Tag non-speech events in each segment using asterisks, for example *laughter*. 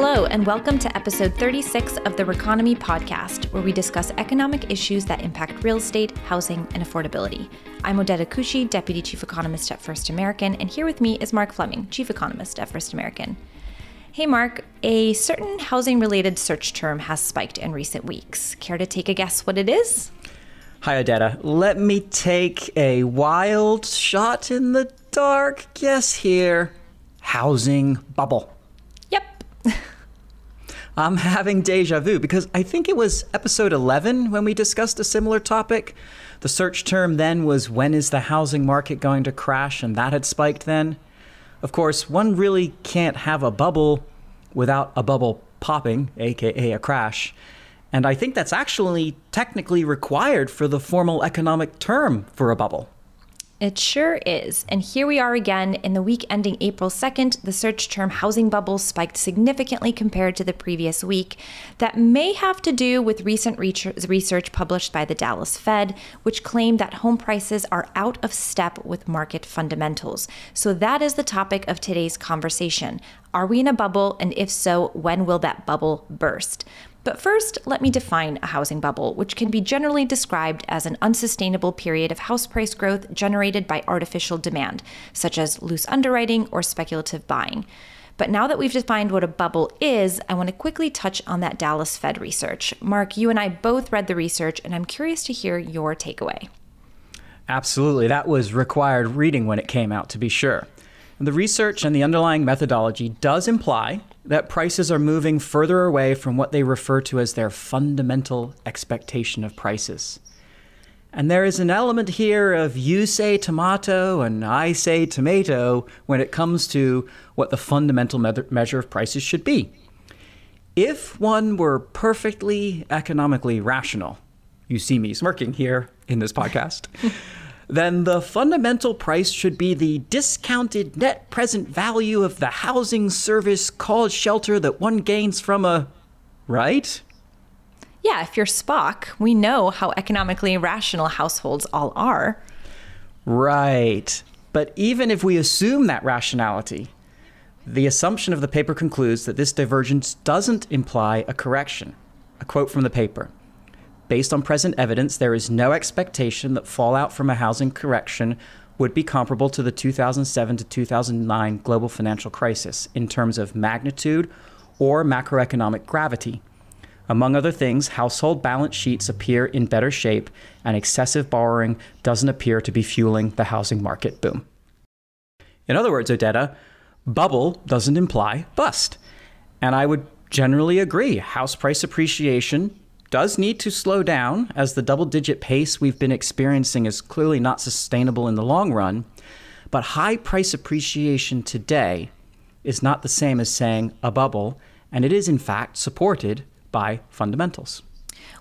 Hello, and welcome to episode 36 of the Reconomy podcast, where we discuss economic issues that impact real estate, housing, and affordability. I'm Odeta Kushi, Deputy Chief Economist at First American, and here with me is Mark Fleming, Chief Economist at First American. Hey, Mark, a certain housing related search term has spiked in recent weeks. Care to take a guess what it is? Hi, Odeta. Let me take a wild shot in the dark guess here. Housing bubble. I'm having deja vu because I think it was episode 11 when we discussed a similar topic. The search term then was when is the housing market going to crash, and that had spiked then. Of course, one really can't have a bubble without a bubble popping, aka a crash. And I think that's actually technically required for the formal economic term for a bubble. It sure is. And here we are again. In the week ending April 2nd, the search term housing bubble spiked significantly compared to the previous week. That may have to do with recent research published by the Dallas Fed, which claimed that home prices are out of step with market fundamentals. So that is the topic of today's conversation. Are we in a bubble? And if so, when will that bubble burst? But first, let me define a housing bubble, which can be generally described as an unsustainable period of house price growth generated by artificial demand, such as loose underwriting or speculative buying. But now that we've defined what a bubble is, I want to quickly touch on that Dallas Fed research. Mark, you and I both read the research, and I'm curious to hear your takeaway. Absolutely. That was required reading when it came out, to be sure. The research and the underlying methodology does imply that prices are moving further away from what they refer to as their fundamental expectation of prices. And there is an element here of you say tomato and I say tomato when it comes to what the fundamental me- measure of prices should be. If one were perfectly economically rational, you see me smirking here in this podcast. Then the fundamental price should be the discounted net present value of the housing service called shelter that one gains from a. Right? Yeah, if you're Spock, we know how economically rational households all are. Right. But even if we assume that rationality, the assumption of the paper concludes that this divergence doesn't imply a correction. A quote from the paper Based on present evidence, there is no expectation that fallout from a housing correction would be comparable to the 2007 to 2009 global financial crisis in terms of magnitude or macroeconomic gravity. Among other things, household balance sheets appear in better shape, and excessive borrowing doesn't appear to be fueling the housing market boom. In other words, Odeta, bubble doesn't imply bust. And I would generally agree. House price appreciation does need to slow down, as the double digit pace we've been experiencing is clearly not sustainable in the long run. But high price appreciation today is not the same as saying a bubble, and it is in fact supported by fundamentals.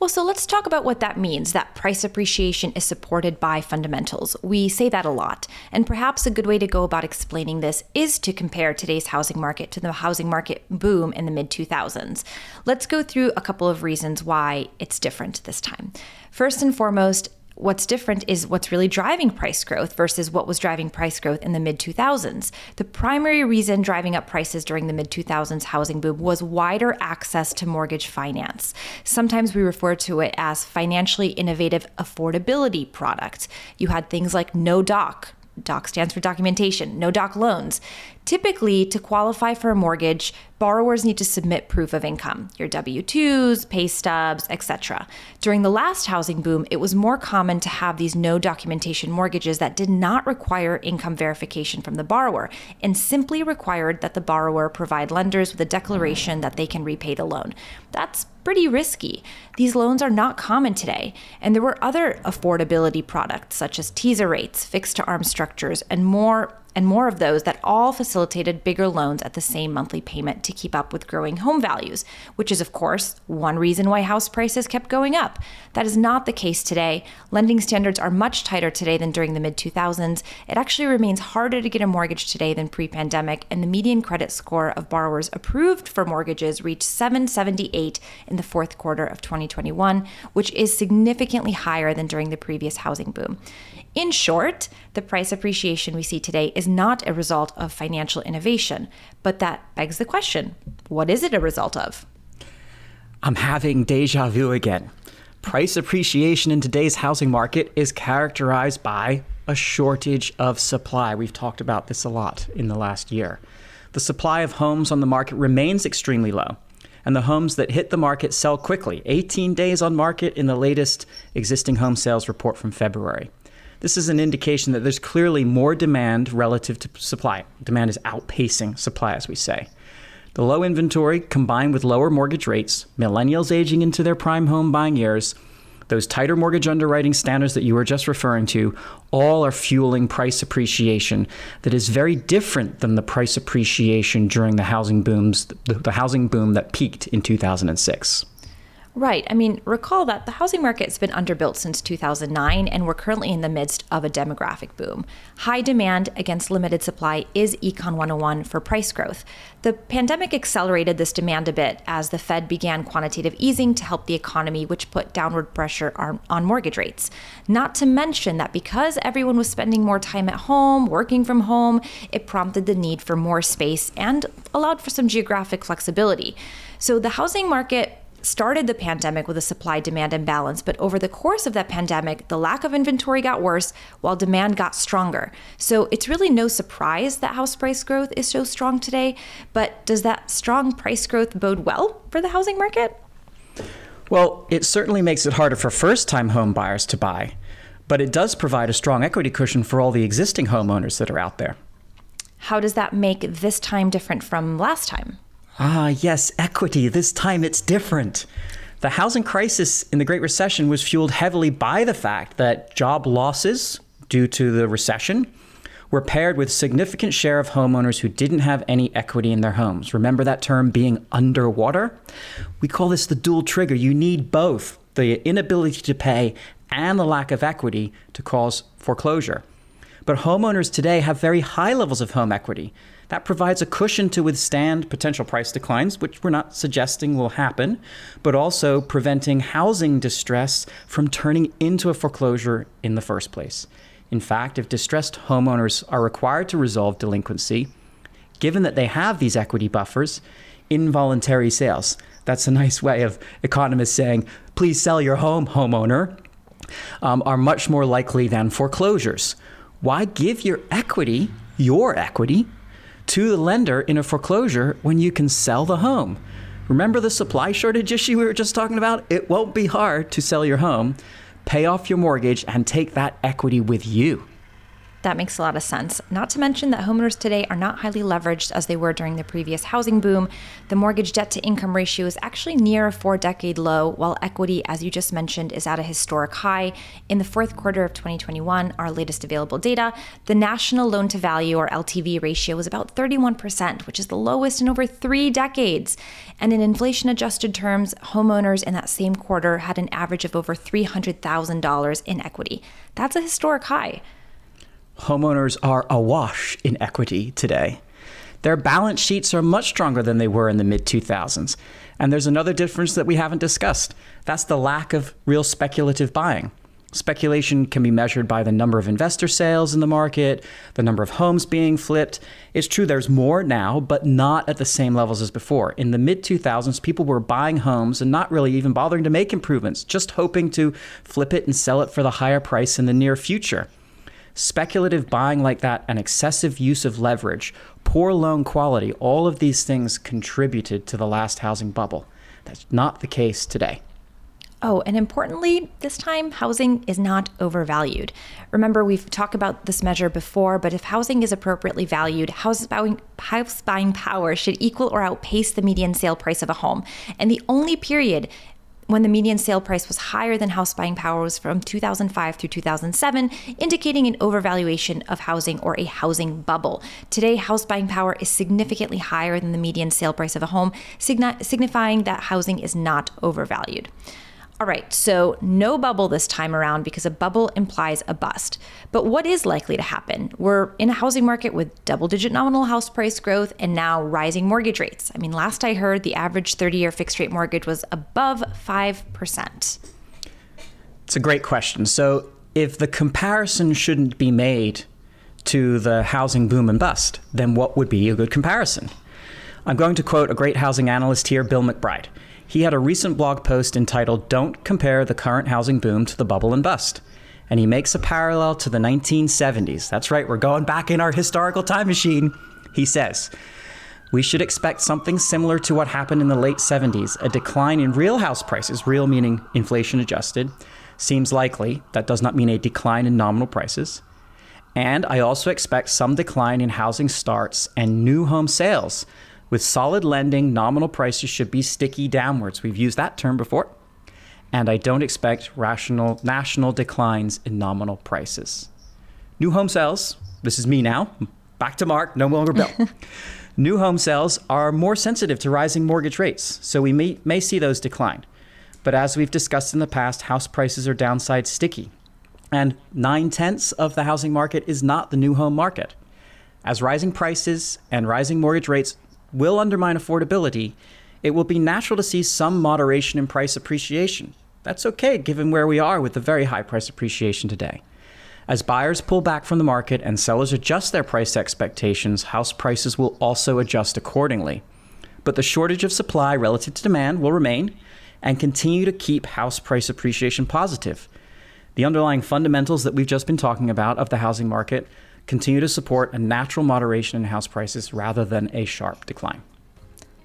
Well, so let's talk about what that means that price appreciation is supported by fundamentals. We say that a lot. And perhaps a good way to go about explaining this is to compare today's housing market to the housing market boom in the mid 2000s. Let's go through a couple of reasons why it's different this time. First and foremost, what's different is what's really driving price growth versus what was driving price growth in the mid 2000s. The primary reason driving up prices during the mid 2000s housing boom was wider access to mortgage finance. Sometimes we refer to it as financially innovative affordability products. You had things like no doc, DOC stands for documentation, no doc loans. Typically, to qualify for a mortgage, borrowers need to submit proof of income, your W-2s, pay stubs, etc. During the last housing boom, it was more common to have these no documentation mortgages that did not require income verification from the borrower and simply required that the borrower provide lenders with a declaration that they can repay the loan. That's pretty risky. These loans are not common today, and there were other affordability products such as teaser rates, fixed to ARM structures, and more and more of those that all facilitated bigger loans at the same monthly payment to keep up with growing home values, which is, of course, one reason why house prices kept going up. That is not the case today. Lending standards are much tighter today than during the mid 2000s. It actually remains harder to get a mortgage today than pre pandemic, and the median credit score of borrowers approved for mortgages reached 778 in the fourth quarter of 2021, which is significantly higher than during the previous housing boom. In short, the price appreciation we see today is not a result of financial innovation, but that begs the question what is it a result of? I'm having deja vu again. Price appreciation in today's housing market is characterized by a shortage of supply. We've talked about this a lot in the last year. The supply of homes on the market remains extremely low, and the homes that hit the market sell quickly 18 days on market in the latest existing home sales report from February. This is an indication that there's clearly more demand relative to supply. Demand is outpacing supply, as we say. The low inventory combined with lower mortgage rates, millennials aging into their prime home buying years, those tighter mortgage underwriting standards that you were just referring to, all are fueling price appreciation that is very different than the price appreciation during the housing booms, the, housing boom that peaked in 2006. Right. I mean, recall that the housing market's been underbuilt since 2009, and we're currently in the midst of a demographic boom. High demand against limited supply is Econ 101 for price growth. The pandemic accelerated this demand a bit as the Fed began quantitative easing to help the economy, which put downward pressure on, on mortgage rates. Not to mention that because everyone was spending more time at home, working from home, it prompted the need for more space and allowed for some geographic flexibility. So the housing market started the pandemic with a supply demand imbalance, but over the course of that pandemic, the lack of inventory got worse while demand got stronger. So it's really no surprise that house price growth is so strong today. But does that strong price growth bode well for the housing market? Well, it certainly makes it harder for first time home buyers to buy, but it does provide a strong equity cushion for all the existing homeowners that are out there. How does that make this time different from last time? Ah, yes, equity. This time it's different. The housing crisis in the Great Recession was fueled heavily by the fact that job losses due to the recession were paired with significant share of homeowners who didn't have any equity in their homes. Remember that term being underwater? We call this the dual trigger. You need both the inability to pay and the lack of equity to cause foreclosure. But homeowners today have very high levels of home equity. That provides a cushion to withstand potential price declines, which we're not suggesting will happen, but also preventing housing distress from turning into a foreclosure in the first place. In fact, if distressed homeowners are required to resolve delinquency, given that they have these equity buffers, involuntary sales. That's a nice way of economists saying, please sell your home, homeowner, um, are much more likely than foreclosures. Why give your equity, your equity, to the lender in a foreclosure when you can sell the home. Remember the supply shortage issue we were just talking about? It won't be hard to sell your home, pay off your mortgage, and take that equity with you. That makes a lot of sense. Not to mention that homeowners today are not highly leveraged as they were during the previous housing boom. The mortgage debt to income ratio is actually near a four decade low, while equity, as you just mentioned, is at a historic high. In the fourth quarter of 2021, our latest available data, the national loan to value or LTV ratio was about 31%, which is the lowest in over three decades. And in inflation adjusted terms, homeowners in that same quarter had an average of over $300,000 in equity. That's a historic high homeowners are awash in equity today. Their balance sheets are much stronger than they were in the mid 2000s. And there's another difference that we haven't discussed that's the lack of real speculative buying. Speculation can be measured by the number of investor sales in the market, the number of homes being flipped. It's true there's more now, but not at the same levels as before. In the mid 2000s, people were buying homes and not really even bothering to make improvements, just hoping to flip it and sell it for the higher price in the near future. Speculative buying like that, and excessive use of leverage, poor loan quality, all of these things contributed to the last housing bubble. That's not the case today. Oh, and importantly, this time housing is not overvalued. Remember, we've talked about this measure before, but if housing is appropriately valued, house buying, house buying power should equal or outpace the median sale price of a home. And the only period when the median sale price was higher than house buying power was from 2005 through 2007, indicating an overvaluation of housing or a housing bubble. Today, house buying power is significantly higher than the median sale price of a home, signifying that housing is not overvalued. All right, so no bubble this time around because a bubble implies a bust. But what is likely to happen? We're in a housing market with double digit nominal house price growth and now rising mortgage rates. I mean, last I heard, the average 30 year fixed rate mortgage was above 5%. It's a great question. So, if the comparison shouldn't be made to the housing boom and bust, then what would be a good comparison? I'm going to quote a great housing analyst here, Bill McBride. He had a recent blog post entitled Don't Compare the Current Housing Boom to the Bubble and Bust. And he makes a parallel to the 1970s. That's right, we're going back in our historical time machine. He says, we should expect something similar to what happened in the late 70s a decline in real house prices, real meaning inflation adjusted, seems likely. That does not mean a decline in nominal prices. And I also expect some decline in housing starts and new home sales. With solid lending, nominal prices should be sticky downwards. We've used that term before. And I don't expect rational national declines in nominal prices. New home sales, this is me now, back to Mark, no longer Bill. *laughs* New home sales are more sensitive to rising mortgage rates, so we may, may see those decline. But as we've discussed in the past, house prices are downside sticky. And nine tenths of the housing market is not the new home market. As rising prices and rising mortgage rates will undermine affordability, it will be natural to see some moderation in price appreciation. That's okay given where we are with the very high price appreciation today. As buyers pull back from the market and sellers adjust their price expectations, house prices will also adjust accordingly. But the shortage of supply relative to demand will remain and continue to keep house price appreciation positive. The underlying fundamentals that we've just been talking about of the housing market continue to support a natural moderation in house prices rather than a sharp decline.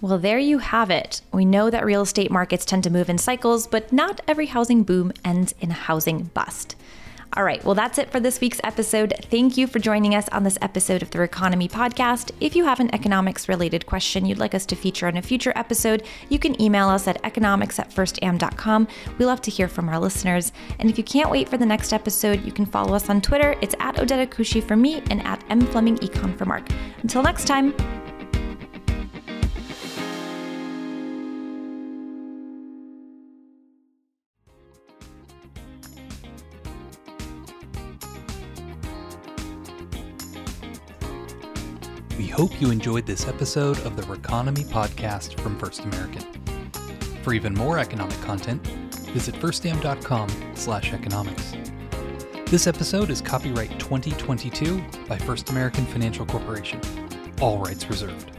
Well, there you have it. We know that real estate markets tend to move in cycles, but not every housing boom ends in a housing bust. All right, well, that's it for this week's episode. Thank you for joining us on this episode of the Reconomy Podcast. If you have an economics related question you'd like us to feature on a future episode, you can email us at economics at firstam.com. We love to hear from our listeners. And if you can't wait for the next episode, you can follow us on Twitter. It's at Odeta Kushi for me and at M Fleming Econ for Mark. Until next time. Hope you enjoyed this episode of the Reconomy podcast from First American. For even more economic content, visit firstam.com slash economics. This episode is copyright 2022 by First American Financial Corporation. All rights reserved.